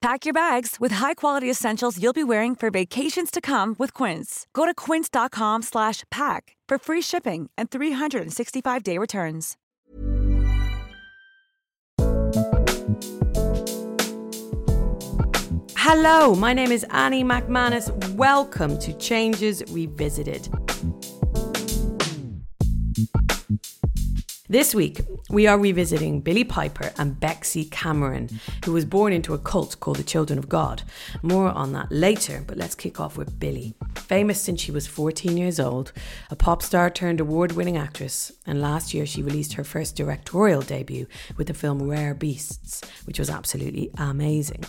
Pack your bags with high-quality essentials you'll be wearing for vacations to come with Quince. Go to quince.com slash pack for free shipping and 365-day returns. Hello, my name is Annie Macmanus. Welcome to Changes Revisited. This week, we are revisiting Billie Piper and Bexy Cameron, who was born into a cult called the Children of God. More on that later, but let's kick off with Billie. Famous since she was 14 years old, a pop star turned award winning actress, and last year she released her first directorial debut with the film Rare Beasts, which was absolutely amazing.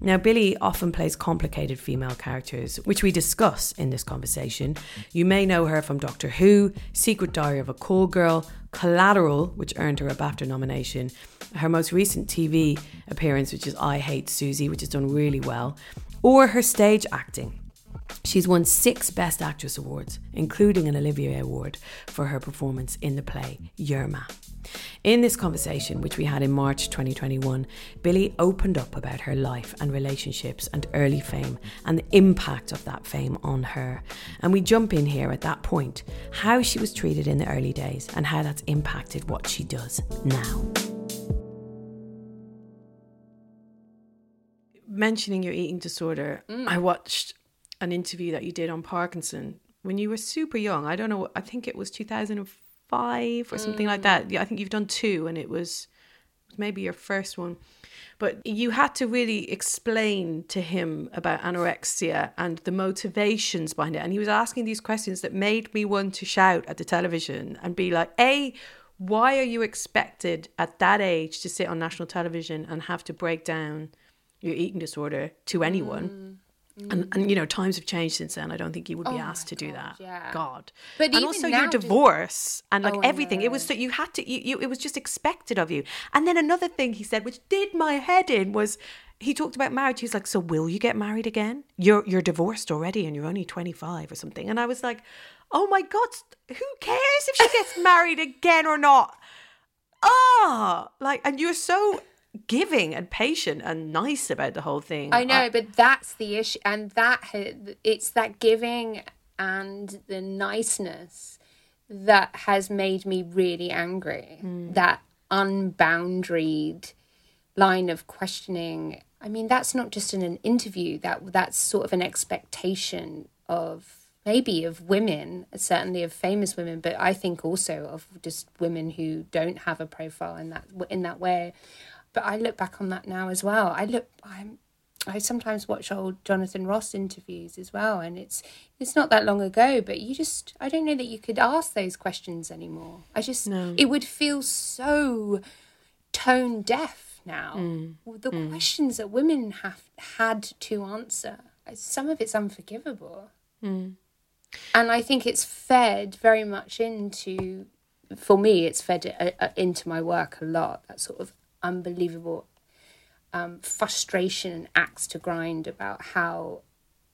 Now, Billie often plays complicated female characters, which we discuss in this conversation. You may know her from Doctor Who, Secret Diary of a Call Girl, Collateral, which earned her a BAFTA nomination, her most recent TV appearance, which is I Hate Susie, which has done really well, or her stage acting. She's won six Best Actress awards, including an Olivier Award for her performance in the play Yerma. In this conversation, which we had in March 2021, Billie opened up about her life and relationships and early fame and the impact of that fame on her. And we jump in here at that point how she was treated in the early days and how that's impacted what she does now. Mentioning your eating disorder, mm. I watched an interview that you did on Parkinson when you were super young. I don't know, I think it was 2005 or something mm. like that. Mm. Yeah, I think you've done two and it was maybe your first one. But you had to really explain to him about anorexia and the motivations behind it. And he was asking these questions that made me want to shout at the television and be like, A, why are you expected at that age to sit on national television and have to break down your eating disorder to anyone? Mm and, and you know times have changed since then. I don't think you would be oh asked to do that. Yeah. God. But and also your divorce and like oh, everything. It was so you had to. You, you, it was just expected of you. And then another thing he said, which did my head in, was he talked about marriage. He's like, "So will you get married again? You're you're divorced already, and you're only twenty five or something." And I was like, "Oh my God, who cares if she gets married again or not?" Ah, oh, like, and you're so giving and patient and nice about the whole thing. I know, I, but that's the issue, and that it's that giving and the niceness that has made me really angry. Mm. That unboundaried line of questioning. I mean, that's not just in an interview. That that's sort of an expectation of maybe of women, certainly of famous women, but I think also of just women who don't have a profile in that in that way. But I look back on that now as well. I look, I'm, I sometimes watch old Jonathan Ross interviews as well, and it's it's not that long ago, but you just I don't know that you could ask those questions anymore. I just no. it would feel so tone deaf now. Mm. The mm. questions that women have had to answer, some of it's unforgivable, mm. and I think it's fed very much into. For me, it's fed uh, uh, into my work a lot. That sort of unbelievable um, frustration and axe to grind about how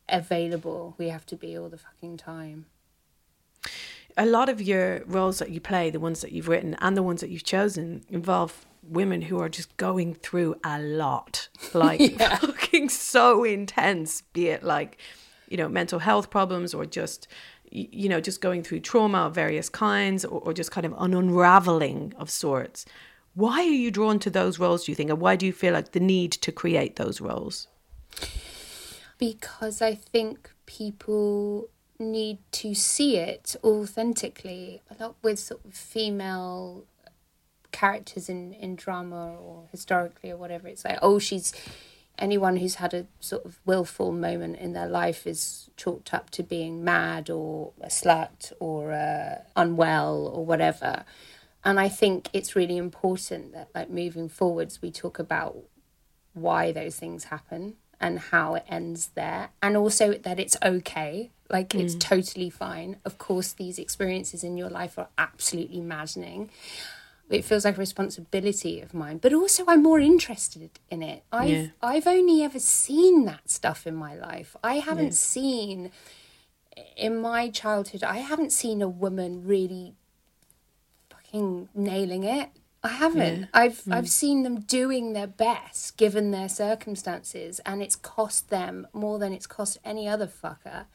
available we have to be all the fucking time. A lot of your roles that you play, the ones that you've written and the ones that you've chosen, involve women who are just going through a lot, like yeah. fucking so intense, be it like, you know, mental health problems or just, you know, just going through trauma of various kinds or, or just kind of an unraveling of sorts. Why are you drawn to those roles, do you think? And why do you feel like the need to create those roles? Because I think people need to see it authentically. A lot with sort of female characters in, in drama or historically or whatever. It's like, oh, she's anyone who's had a sort of willful moment in their life is chalked up to being mad or a slut or uh, unwell or whatever and I think it's really important that like moving forwards we talk about why those things happen and how it ends there and also that it's okay Like it's mm. totally fine. Of course, these experiences in your life are absolutely maddening. It feels like a responsibility of mine, but also I'm more interested in it. I've Yeah. I've only ever seen that stuff in my life. I haven't seen in my childhood. I haven't seen a woman really fucking nailing it. I haven't. I've hmm. I've seen them doing their best given their circumstances, and it's cost them more than it's cost any other fucker.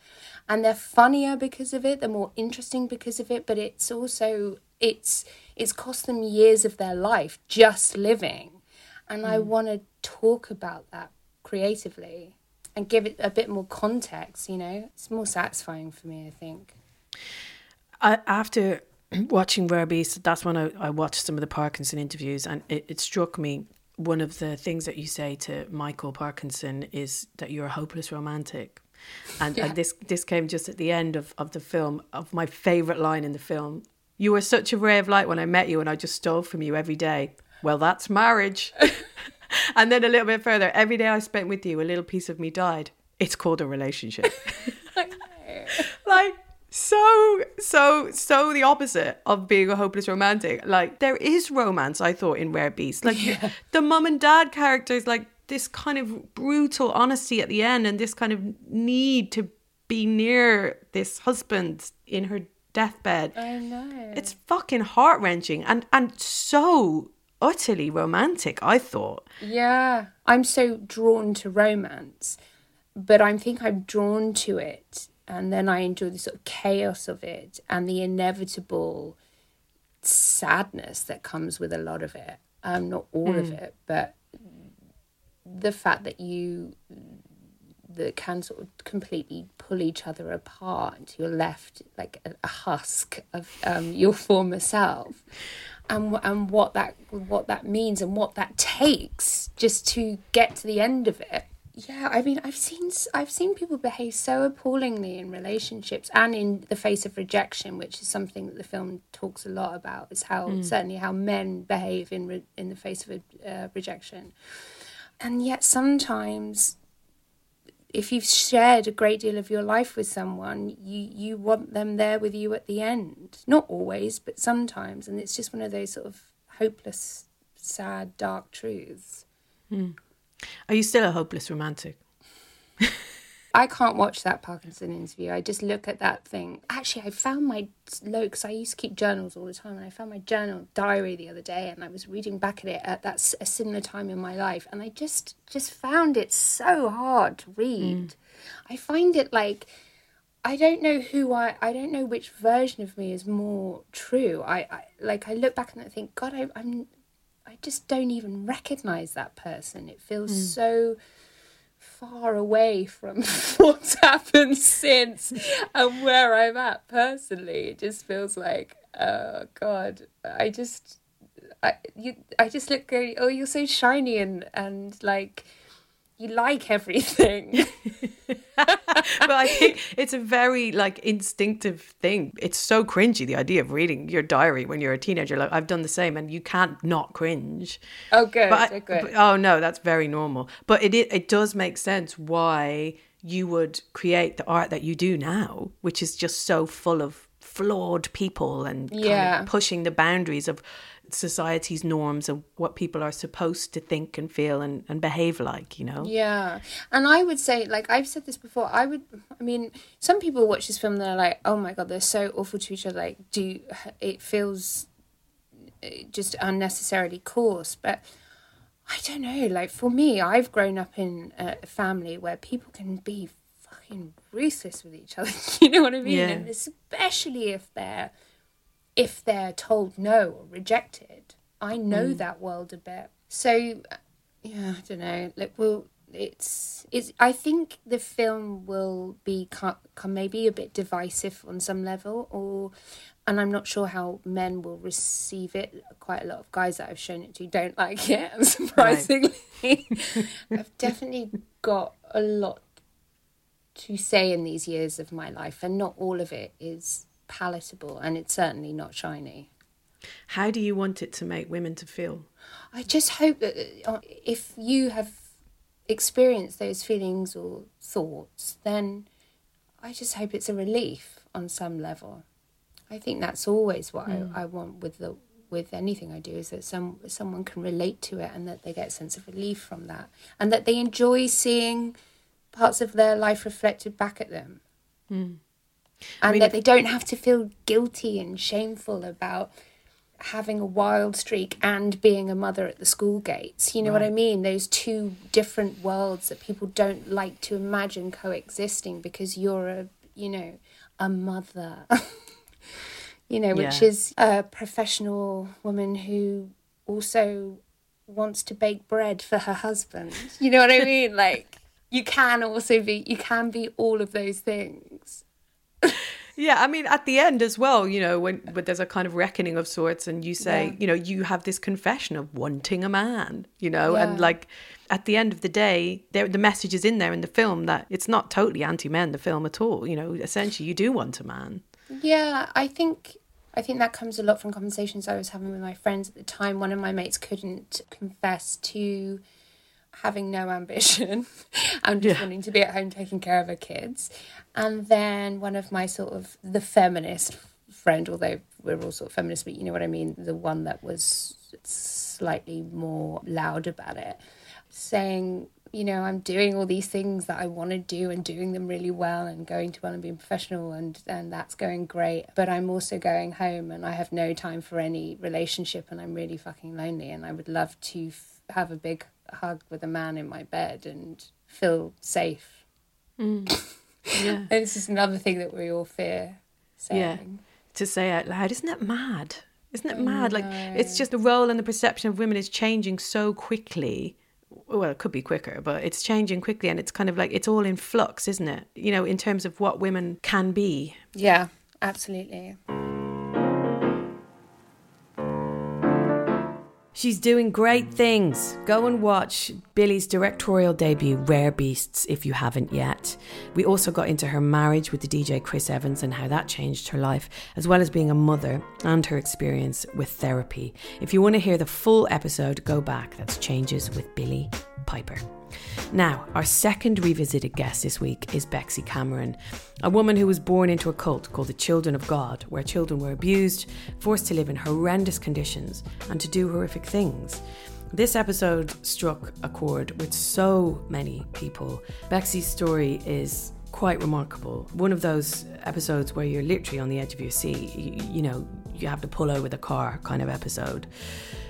And they're funnier because of it. They're more interesting because of it. But it's also it's it's cost them years of their life just living, and I hmm. want to talk about that creatively and give it a bit more context. You know, it's more satisfying for me. I think. I, after watching Rare Beast, that's when I, I watched some of the Parkinson interviews, and it, it struck me one of the things that you say to Michael Parkinson is that you're a hopeless romantic. And, and this this came just at the end of, of the film, of my favourite line in the film. You were such a ray of light when I met you, and I just stole from you every day. Well, that's marriage. and then a little bit further, every day I spent with you, a little piece of me died. It's called a relationship. like so so so the opposite of being a hopeless romantic. Like there is romance i thought in rare beast like the mum and dad characters like this kind of brutal honesty at the end and this kind of need to be near this husband in her deathbed. I know. it's fucking heart-wrenching and and so utterly romantic i thought. Yeah, I'm so drawn to romance, but I think I'm drawn to it, and then I enjoy the sort of chaos of it and the inevitable sadness that comes with a lot of it. Um, not all of it, but the fact that you that can sort of completely pull each other apart. Until you're left like a, a husk of um, your former self. And and what that what that means and what that takes just to get to the end of it yeah i mean i've seen i've seen people behave so appallingly in relationships and in the face of rejection which is something that the film talks a lot about is how certainly how men behave in re- in the face of uh, rejection and yet sometimes if you've shared a great deal of your life with someone, you you want them there with you at the end. Not always, but sometimes, and it's just one of those sort of hopeless, sad, dark truths. Are you still a hopeless romantic I can't watch that Parkinson interview. I just look at that thing. Actually, I found my low because I used to keep journals all the time, and I found my journal diary the other day, and I was reading back at it at that a similar time in my life, and I just just found it so hard to read. Mm. I find it like I don't know who I I don't know which version of me is more true. I, I like I look back and I think God, I, I'm just don't even recognize that person. It feels hmm. so far away from what's happened since and where I'm at personally. It just feels like, oh God, I just, I you, I just look going, oh, you're so shiny and and like, you like everything. but I think it's a very like instinctive thing. It's so cringy the idea of reading your diary when you're a teenager. Like I've done the same, and you can't not cringe. oh, good, But, I- oh, good. but- oh no, that's very normal. But it, it it does make sense why you would create the art that you do now, which is just so full of flawed people and kind Yeah. of pushing the boundaries of society's norms and what people are supposed to think and feel and, and behave like, you know? Yeah. And I would say, like, I've said this before, I would, I mean, some people watch this film and they're like, oh my God, they're so awful to each other. Like, do, it feels uh, just unnecessarily coarse. But I don't know, like, for me, I've grown up in a family where people can be fucking ruthless with each other. you know what I mean? Yeah. And especially if they're, if they're told no or rejected. I know mm. that world a bit. So yeah, I don't know. Like, well, it's it's. I think the film will be ca- maybe a bit divisive on some level, or, and I'm not sure how men will receive it. Quite a lot of guys that I've shown it to don't like it. Surprisingly, I've definitely got a lot to say in these years of my life, and not all of it is palatable, and it's certainly not shiny. How do you want it to make women to feel? I just hope that uh, if you have experienced those feelings or thoughts, then I just hope it's a relief on some level. I think that's always what Hmm. I, I want with the with anything I do is that some someone can relate to it and that they get a sense of relief from that and that they enjoy seeing parts of their life reflected back at them. And Hmm. mean, that if- they don't have to feel guilty and shameful about having a wild streak and being a mother at the school gates. You know what I mean? Those two different worlds that people don't like to imagine coexisting because you're a, you know, a mother. you know, which Yeah. is a professional woman who also wants to bake bread for her husband. You know what I mean? Like you can also be you can be all of those things. Yeah, I mean, at the end as well, you know, when, when there's a kind of reckoning of sorts, and you say, Yeah. you know, you have this confession of wanting a man, you know, Yeah. and like at the end of the day, there the message is in there in the film that it's not totally anti-men, the film at all. You know, essentially, you do want a man. Yeah, I think I think that comes a lot from conversations I was having with my friends at the time. One of my mates couldn't confess to having no ambition and just Yeah. wanting to be at home taking care of her kids. And then one of my sort of the feminist friend, although we're all sort of feminists, but you know what I mean, the one that was slightly more loud about it, saying, you know, I'm doing all these things that I want to do and doing them really well and going to well and being professional and and that's going great. But I'm also going home and I have no time for any relationship and I'm really fucking lonely and I would love to f- have a big hug with a man in my bed and feel safe. Mm. Yeah. And this is another thing that we all fear saying. Yeah. To say out loud, isn't it mad? Isn't it mad? Like it's just the role and the perception of women is changing so quickly. Well, it could be quicker, but it's changing quickly, and it's kind of like it's all in flux, isn't it? You know, in terms of what women can be. Yeah, absolutely. She's doing great things. Go and watch Billie's directorial debut, Rare Beasts, if you haven't yet. We also got into her marriage with the DJ Chris Evans and how that changed her life, as well as being a mother and her experience with therapy. If you want to hear the full episode, go back. That's Changes with Billie Piper. Now, our second revisited guest this week is Bexy Cameron, a woman who was born into a cult called the Children of God, where children were abused, forced to live in horrendous conditions, and to do horrific things. This episode struck a chord with so many people. Bexy's story is quite remarkable. One of those episodes where you're literally on the edge of your seat. You, you know, you have to pull over the car kind of episode.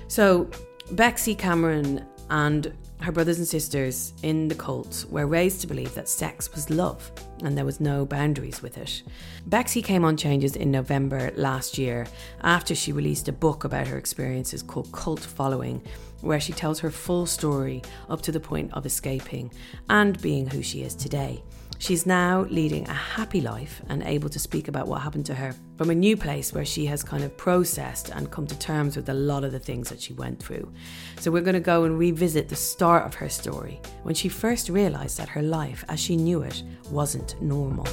So, Bexy Cameron and her brothers and sisters in the cult were raised to believe that sex was love and there was no boundaries with it. Bexy came on Changes in November last year after she released a book about her experiences called Cult Following, where she tells her full story up to the point of escaping and being who she is today. She's now leading a happy life and able to speak about what happened to her from a new place where she has kind of processed and come to terms with a lot of the things that she went through. So, we're going to go and revisit the start of her story when she first realised that her life as she knew it wasn't normal.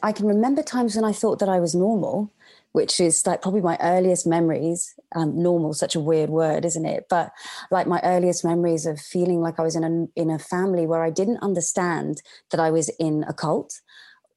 I can remember times when I thought that I was normal, which is like probably my earliest memories. Um, normal, such a weird word, isn't it? But like my earliest memories of feeling like I was in a in a family where I didn't understand that I was in a cult.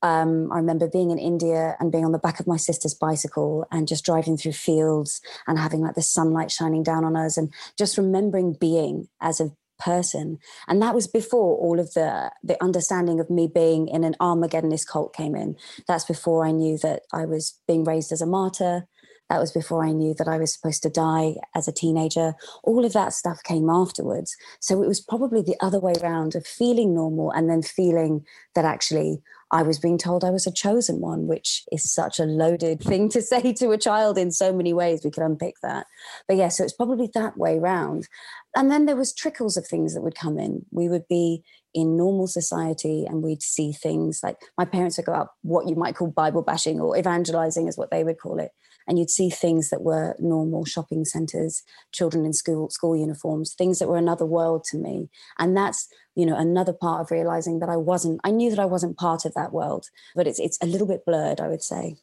Um, I remember being in India and being on the back of my sister's bicycle and just driving through fields and having like the sunlight shining down on us and just remembering being as a person. And that was before all of the the understanding of me being in an armageddonist cult came in. That's before i knew that i was being raised as a martyr. That was before i knew that i was supposed to die as a teenager. All of that stuff came afterwards. So it was probably the other way around of feeling normal and then feeling that actually I was being told I was a chosen one, which is such a loaded thing to say to a child in so many ways. We could unpick that. But yeah, so it's probably that way round. And then there was trickles of things that would come in. We would be in normal society and we'd see things like my parents would go out what you might call Bible bashing or evangelizing is what they would call it. And you'd see things that were normal shopping centers, children in school school uniforms, things that were another world to me. And that's you know another part of realizing that I wasn't. I knew that I wasn't part of that world, but it's it's a little bit blurred, I would say.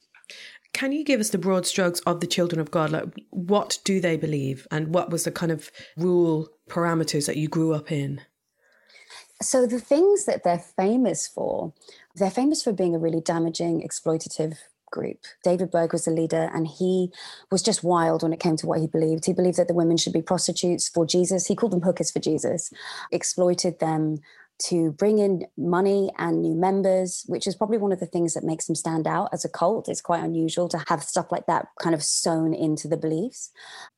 Can you give us the broad strokes of the children of God? Like, what do they believe, and what was the kind of rule parameters that you grew up in? So the things that they're famous for, they're famous for being a really damaging, exploitative group. David Berg was the leader, and he was just wild when it came to what he believed. He believed that the women should be prostitutes for Jesus. He called them hookers for Jesus, exploited them to bring in money and new members, which is probably one of the things that makes them stand out as a cult. It's quite unusual to have stuff like that kind of sewn into the beliefs.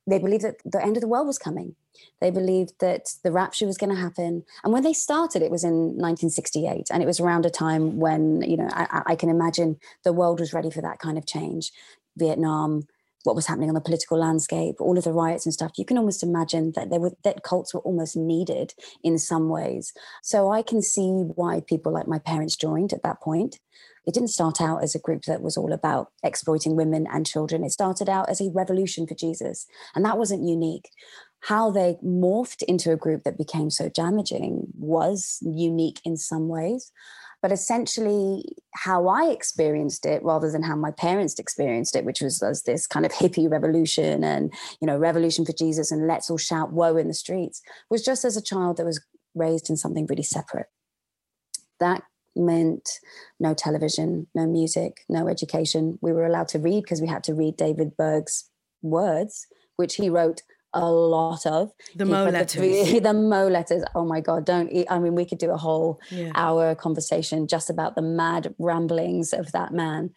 They believed that the end of the world was coming. They believed that the rapture was going to happen. And when they started, it was in 1968. And it was around a time when, you know, I, I can imagine the world was ready for that kind of change. Vietnam, what was happening on the political landscape, all of the riots and stuff, you can almost imagine that they were that cults were almost needed in some ways. So I can see why people like my parents joined at that point. It didn't start out as a group that was all about exploiting women and children. It started out as a revolution for Jesus. And that wasn't unique. How they morphed into a group that became so damaging was unique in some ways. But essentially, how I experienced it, rather than how my parents experienced it, which was as this kind of hippie revolution and you know revolution for Jesus and let's all shout woe in the streets, was just as a child that was raised in something really separate. That meant no television, no music, no education. We were allowed to read because we had to read David Berg's words, which he wrote a lot of the mo letters the, the, mo letters oh my god don't eat i mean we could do a whole yeah. hour conversation just about the mad ramblings of that man.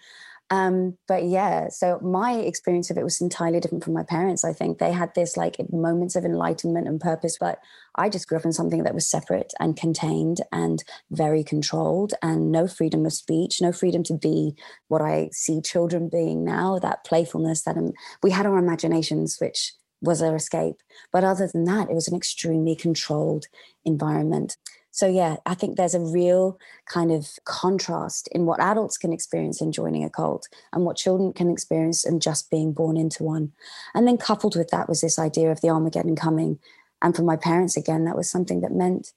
Um, but yeah so my experience of it was entirely different from my parents i think. They had this like moments of enlightenment and purpose but i just grew up in something that was separate and contained and very controlled and no freedom of speech no freedom to be what i see children being now that playfulness that um, we had our imaginations which was our escape. But other than that, it was an extremely controlled environment. So, yeah, I think there's a real kind of contrast in what adults can experience in joining a cult and what children can experience in just being born into one. And then, coupled with that, was this idea of the Armageddon coming. And for my parents, again, that was something that meant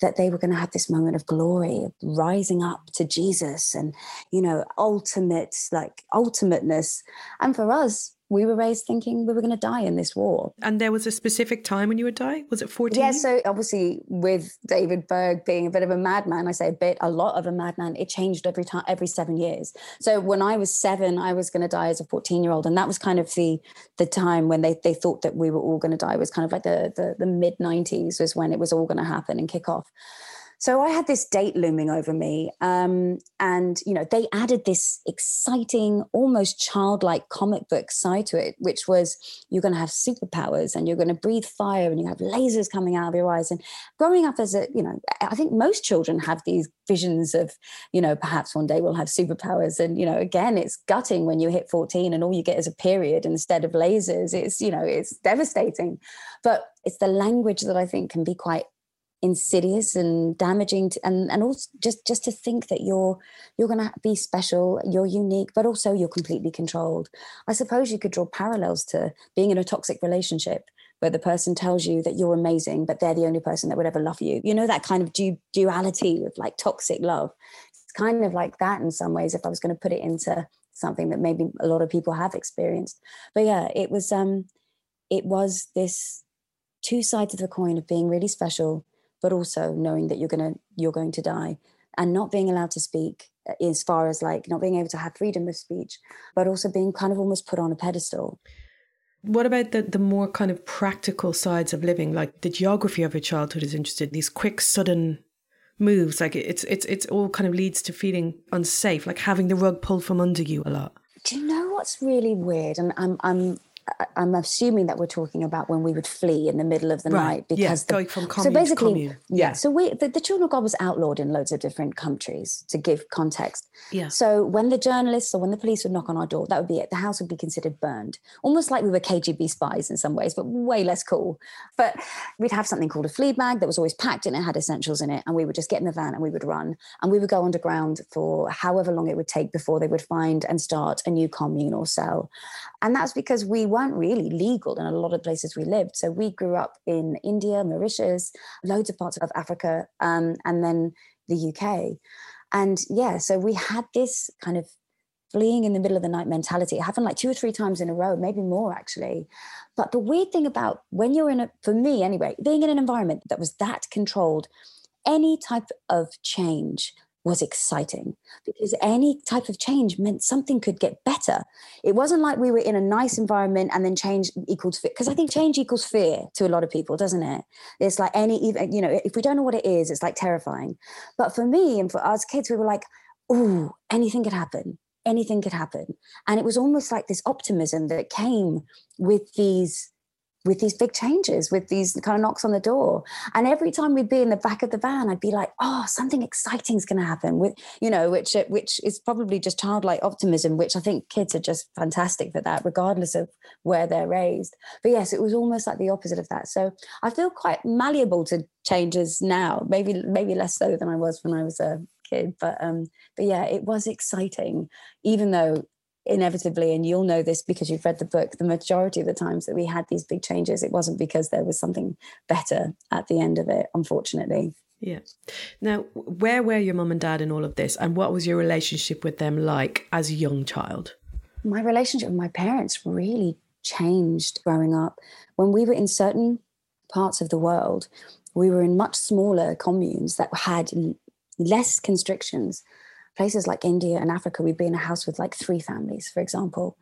that they were going to have this moment of glory of rising up to jesus and you know ultimate like ultimateness and for us we were raised thinking we were going to die in this war. And there was a specific time when you would die? Was it 14? Yeah, so obviously with David Berg being a bit of a madman, I say a bit, a lot of a madman, it changed every time, every seven years. So when I was seven, I was going to die as a 14 year old. And that was kind of the the time when they, they thought that we were all going to die it was kind of like the, the, the mid 90s was when it was all going to happen and kick off. So I had this date looming over me. Um, and, you know, they added this exciting, almost childlike comic book side to it, which was you're going to have superpowers and you're going to breathe fire and you have lasers coming out of your eyes. And growing up as a, you know, I think most children have these visions of, you know, perhaps one day we'll have superpowers. And, you know, again, it's gutting when you hit 14 and all you get is a period instead of lasers. It's, you know, it's devastating. But it's the language that I think can be quite insidious and damaging to, and and also just just to think that you're you're going to be special you're unique but also you're completely controlled. I suppose you could draw parallels to being in a toxic relationship where the person tells you that you're amazing but they're the only person that would ever love you. You know that kind of du- duality of like toxic love? It's kind of like that in some ways if i was going to put it into something that maybe a lot of people have experienced. But yeah it was um it was this two sides of the coin of being really special but also knowing that you're gonna you're going to die. And not being allowed to speak uh, as far as like not being able to have freedom of speech but also being kind of almost put on a pedestal. What about the, the more kind of practical sides of living? Like the geography of your childhood is interested these quick sudden moves like it's it's it's all kind of leads to feeling unsafe like having the rug pulled from under you a lot. Do you know what's really weird? And i'm i'm I'm assuming that we're talking about when we would flee in the middle of the right. night because yeah, the, going from commune so basically, commune. Yeah. So we the, the, Children of God was outlawed in loads of different countries to give context. Yeah. So when the journalists or when the police would knock on our door, that would be it. The house would be considered burned, almost like we were KGB spies in some ways, but way less cool. But we'd have something called a flee bag that was always packed and it had essentials in it, and we would just get in the van and we would run and we would go underground for however long it would take before they would find and start a new commune or cell. And that's because we weren't really legal in a lot of places we lived. So we grew up in India, Mauritius, loads of parts of Africa, um, and then the UK. And yeah, so we had this kind of fleeing in the middle of the night mentality. It happened like two or three times in a row, maybe more actually. But the weird thing about when you're in a, for me anyway, being in an environment that was that controlled any type of change was exciting because any type of change meant something could get better. It wasn't like we were in a nice environment and then change equals fear. Because I think change equals fear to a lot of people, doesn't it? It's like any, even, you know, if we don't know what it is, it's like terrifying. But for me and for us kids, we were like, oh, anything could happen. Anything could happen. And it was almost like this optimism that came with these with these big changes, with these kind of knocks on the door. And every time we'd be in the back of the van, I'd be like, "Oh, something exciting is going to happen." With you know, which uh, which is probably just childlike optimism, which I think kids are just fantastic for that, regardless of where they're raised. But yes, it was almost like the opposite of that. So I feel quite malleable to changes now. Maybe maybe less so than I was when I was a kid. But um, but yeah, it was exciting, even though inevitably, and you'll know this because you've read the book, the majority of the times that we had these big changes, it wasn't because there was something better at the end of it, unfortunately. Yeah. Now, where were your mum and dad in all of this, and what was your relationship with them like as a young child? My relationship with my parents really changed growing up. When we were in certain parts of the world, we were in much smaller communes that had less constrictions places like India and Africa, we'd be in a house with like three families, for example.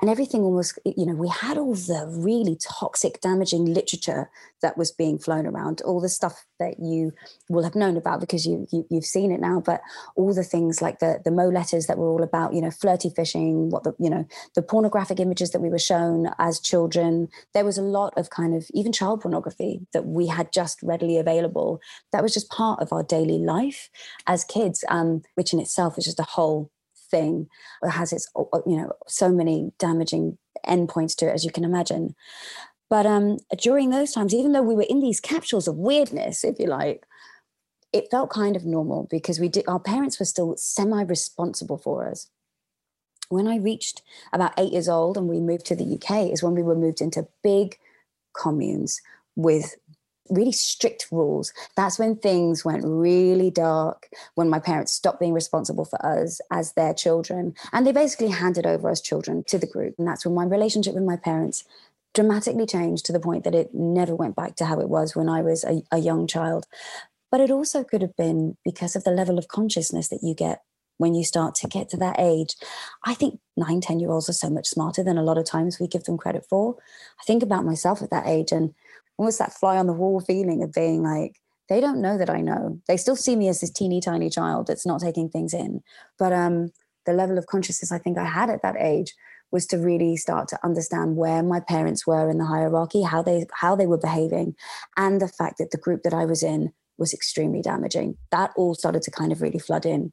And everything almost, you know, we had all the really toxic, damaging literature that was being flown around, all the stuff that you will have known about because you, you have seen it now, but all the things like the the Mo letters that were all about, you know, flirty fishing, what the, you know, the pornographic images that we were shown as children. There was a lot of kind of even child pornography that we had just readily available. That was just part of our daily life as kids, um, which in itself itself is just a whole thing. It has its, you know, so many damaging endpoints to it, as you can imagine. But um, during those times, even though we were in these capsules of weirdness, if you like, it felt kind of normal because we did. Our parents were still semi-responsible for us. When I reached about eight years old and we moved to the UK, is when we were moved into big communes with really strict rules. That's when things went really dark, when my parents stopped being responsible for us as their children. And they basically handed over us children to the group. And that's when my relationship with my parents dramatically changed to the point that it never went back to how it was when I was a, a young child. But it also could have been because of the level of consciousness that you get when you start to get to that age. I think nine, 10 year olds are so much smarter than a lot of times we give them credit for. I think about myself at that age and almost that fly on the wall feeling of being like, they don't know that I know. They still see me as this teeny tiny child that's not taking things in. But um, the level of consciousness I think I had at that age was to really start to understand where my parents were in the hierarchy, how they how they were behaving, and the fact that the group that I was in was extremely damaging. That all started to kind of really flood in.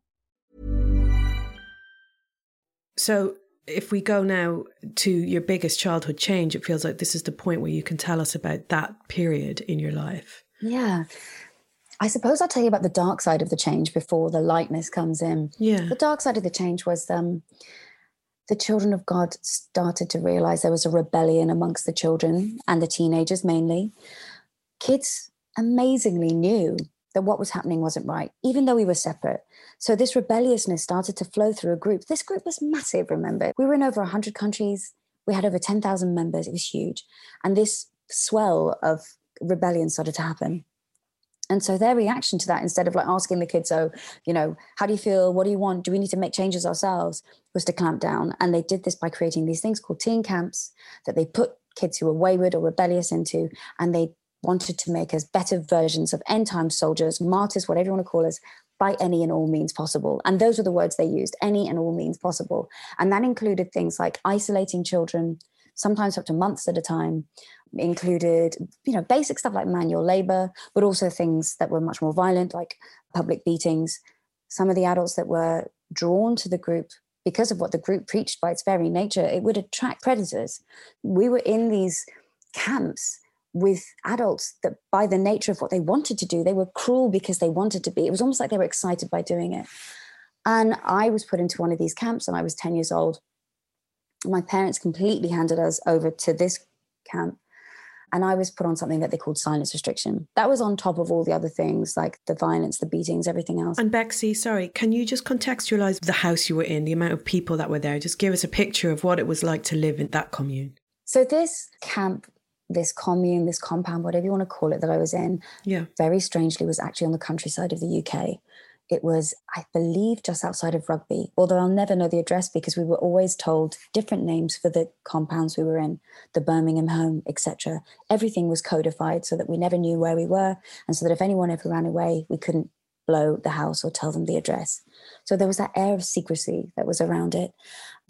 So, if we go now to your biggest childhood change, it feels like this is the point where you can tell us about that period in your life. Yeah. I suppose I'll tell you about the dark side of the change before the lightness comes in. Yeah. The dark side of the change was um, the children of God started to realize there was a rebellion amongst the children and the teenagers mainly. Kids amazingly knew that what was happening wasn't right, even though we were separate. So this rebelliousness started to flow through a group. This group was massive, remember? We were in over 100 countries. We had over 10,000 members. It was huge. And this swell of rebellion started to happen. And so their reaction to that, instead of like asking the kids, oh, you know, how do you feel? What do you want? Do we need to make changes ourselves? Was to clamp down. And they did this by creating these things called teen camps that they put kids who were wayward or rebellious into, and they wanted to make us better versions of end time soldiers, martyrs, whatever you want to call us, by any and all means possible. And those were the words they used any and all means possible. And that included things like isolating children, sometimes up to months at a time, included you know basic stuff like manual labor but also things that were much more violent like public beatings some of the adults that were drawn to the group because of what the group preached by its very nature it would attract predators we were in these camps with adults that by the nature of what they wanted to do they were cruel because they wanted to be it was almost like they were excited by doing it and i was put into one of these camps and i was 10 years old my parents completely handed us over to this camp and I was put on something that they called silence restriction. That was on top of all the other things like the violence, the beatings, everything else. And Bexy, sorry, can you just contextualize the house you were in, the amount of people that were there? Just give us a picture of what it was like to live in that commune. So, this camp, this commune, this compound, whatever you want to call it, that I was in, yeah, very strangely was actually on the countryside of the UK. It was, I believe, just outside of Rugby, although I'll never know the address because we were always told different names for the compounds we were in, the Birmingham home, etc. Everything was codified so that we never knew where we were, and so that if anyone ever ran away, we couldn't blow the house or tell them the address. So there was that air of secrecy that was around it.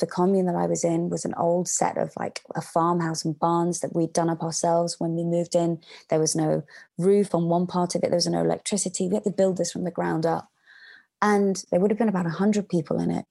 The commune that I was in was an old set of like a farmhouse and barns that we'd done up ourselves when we moved in. There was no roof on one part of it, there was no electricity. We had to build this from the ground up. And there would have been about 100 people in it.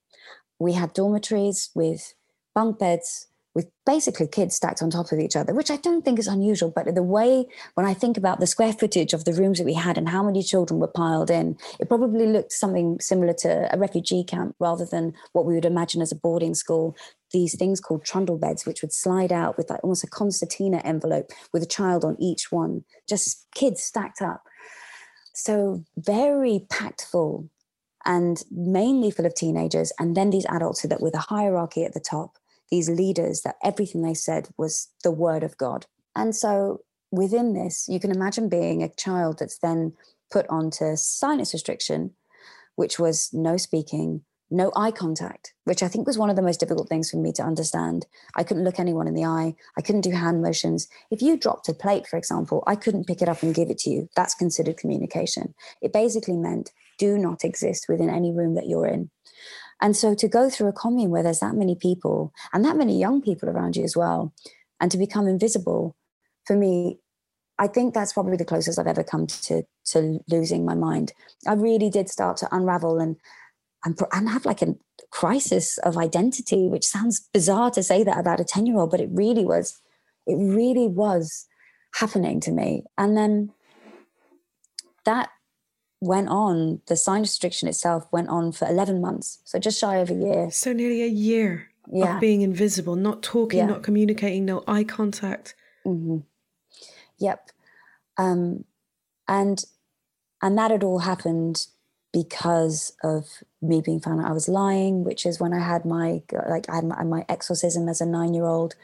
We had dormitories with bunk beds, with basically kids stacked on top of each other, which I don't think is unusual. But the way, when I think about the square footage of the rooms that we had and how many children were piled in, it probably looked something similar to a refugee camp rather than what we would imagine as a boarding school. These things called trundle beds, which would slide out with like almost a concertina envelope with a child on each one, just kids stacked up. So very packed full and mainly full of teenagers, and then these adults that with a hierarchy at the top, these leaders that everything they said was the word of God. And so within this, you can imagine being a child that's then put onto silence restriction, which was no speaking, no eye contact, which I think was one of the most difficult things for me to understand. I couldn't look anyone in the eye. I couldn't do hand motions. If you dropped a plate, for example, I couldn't pick it up and give it to you. That's considered communication. It basically meant do not exist within any room that you're in. And so to go through a commune where there's that many people and that many young people around you as well, and to become invisible, for me, I think that's probably the closest I've ever come to to losing my mind. I really did start to unravel and and, and have like a crisis of identity, which sounds bizarre to say that about a 10 year old, but it really was, it really was happening to me. And then that went on, the sign restriction itself went on for 11 months. So just shy of a year. So nearly a year yeah. of being invisible, not talking, yeah. not communicating, no eye contact. Mm-hmm. Yep. Um, and and that had all happened because of me being found out I was lying, which is when I had my like I had my, my exorcism as a nine year old,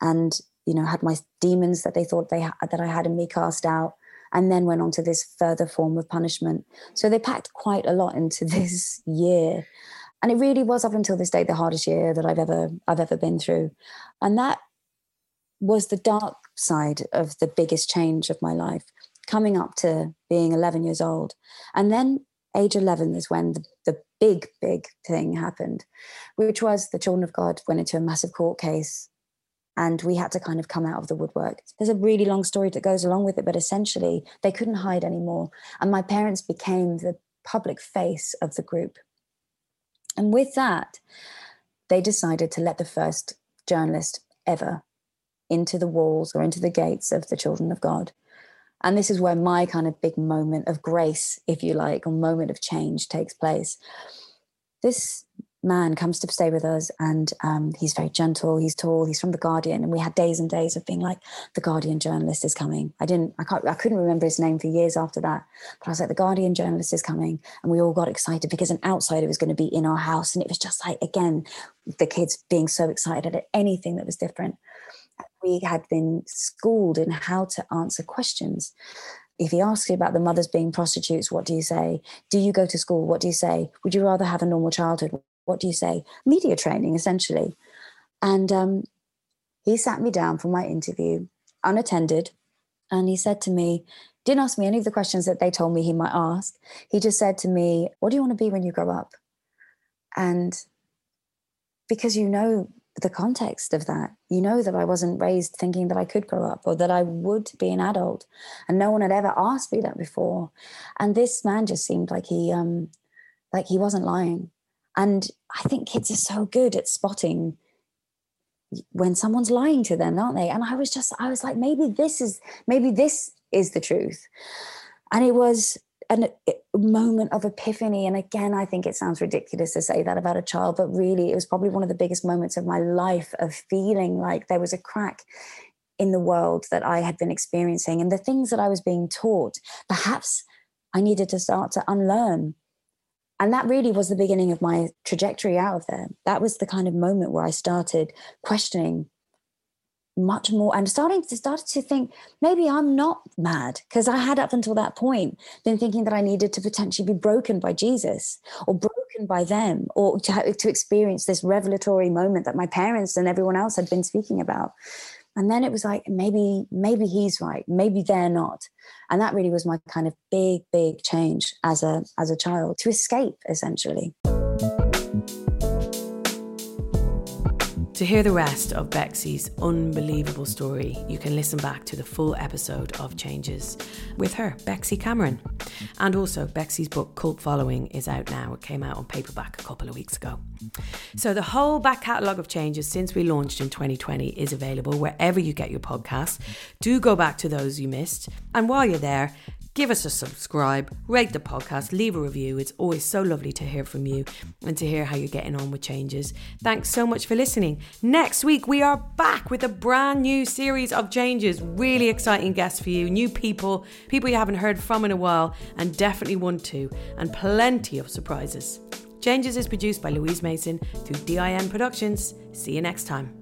and you know had my demons that they thought they had, that I had in me cast out, and then went on to this further form of punishment. So they packed quite a lot into this year, and it really was up until this day the hardest year that I've ever I've ever been through, and that was the dark side of the biggest change of my life coming up to being 11 years old. And then age 11 is when the, the big, big thing happened, which was the children of God went into a massive court case and we had to kind of come out of the woodwork. There's a really long story that goes along with it, but essentially they couldn't hide anymore. And my parents became the public face of the group. And with that, they decided to let the first journalist ever into the walls or into the gates of the children of God. And this is where my kind of big moment of grace, if you like, or moment of change takes place. This man comes to stay with us and um, he's very gentle he's tall he's from the guardian and we had days and days of being like the guardian journalist is coming i didn't i can't i couldn't remember his name for years after that but i was like the guardian journalist is coming and we all got excited because an outsider was going to be in our house and it was just like again the kids being so excited at anything that was different we had been schooled in how to answer questions if he asks you about the mothers being prostitutes, what do you say? Do you go to school? What do you say? Would you rather have a normal childhood? What do you say, media training, essentially. And um, he sat me down for my interview, unattended, and he said to me, didn't ask me any of the questions that they told me he might ask. He just said to me, What do you want to be when you grow up? And because you know the context of that, you know that I wasn't raised thinking that I could grow up or that I would be an adult. And no one had ever asked me that before. And this man just seemed like he um like he wasn't lying. And I think kids are so good at spotting when someone's lying to them, aren't they? And I was just, I was like, maybe this is, maybe this is the truth. And it was an, a moment of epiphany. And again, I think it sounds ridiculous to say that about a child, but really, it was probably one of the biggest moments of my life of feeling like there was a crack in the world that I had been experiencing and the things that I was being taught. Perhaps I needed to start to unlearn and that really was the beginning of my trajectory out of there. That was the kind of moment where I started questioning much more and starting to start to think maybe I'm not mad because I had up until that point been thinking that I needed to potentially be broken by Jesus or broken by them or to, to experience this revelatory moment that my parents and everyone else had been speaking about and then it was like maybe maybe he's right maybe they're not. And that really was my kind of big big change as a as a child to escape essentially To hear the rest of Bexy's unbelievable story, you can listen back to the full episode of Changes with her, Bexy Cameron. And also, Bexy's book, Cult Following, is out now. It came out on paperback a couple of weeks ago. So, the whole back catalogue of changes since we launched in 2020 is available wherever you get your podcasts. Do go back to those you missed. And while you're there, give us a subscribe, rate the podcast, leave a review. It's always so lovely to hear from you and to hear how you're getting on with changes. Thanks so much for listening. Next week, we are back with a brand new series of changes. Really exciting guests for you, new people, people you haven't heard from in a while, and definitely want to, and plenty of surprises. Changes is produced by Louise Mason through DIN Productions. See you next time.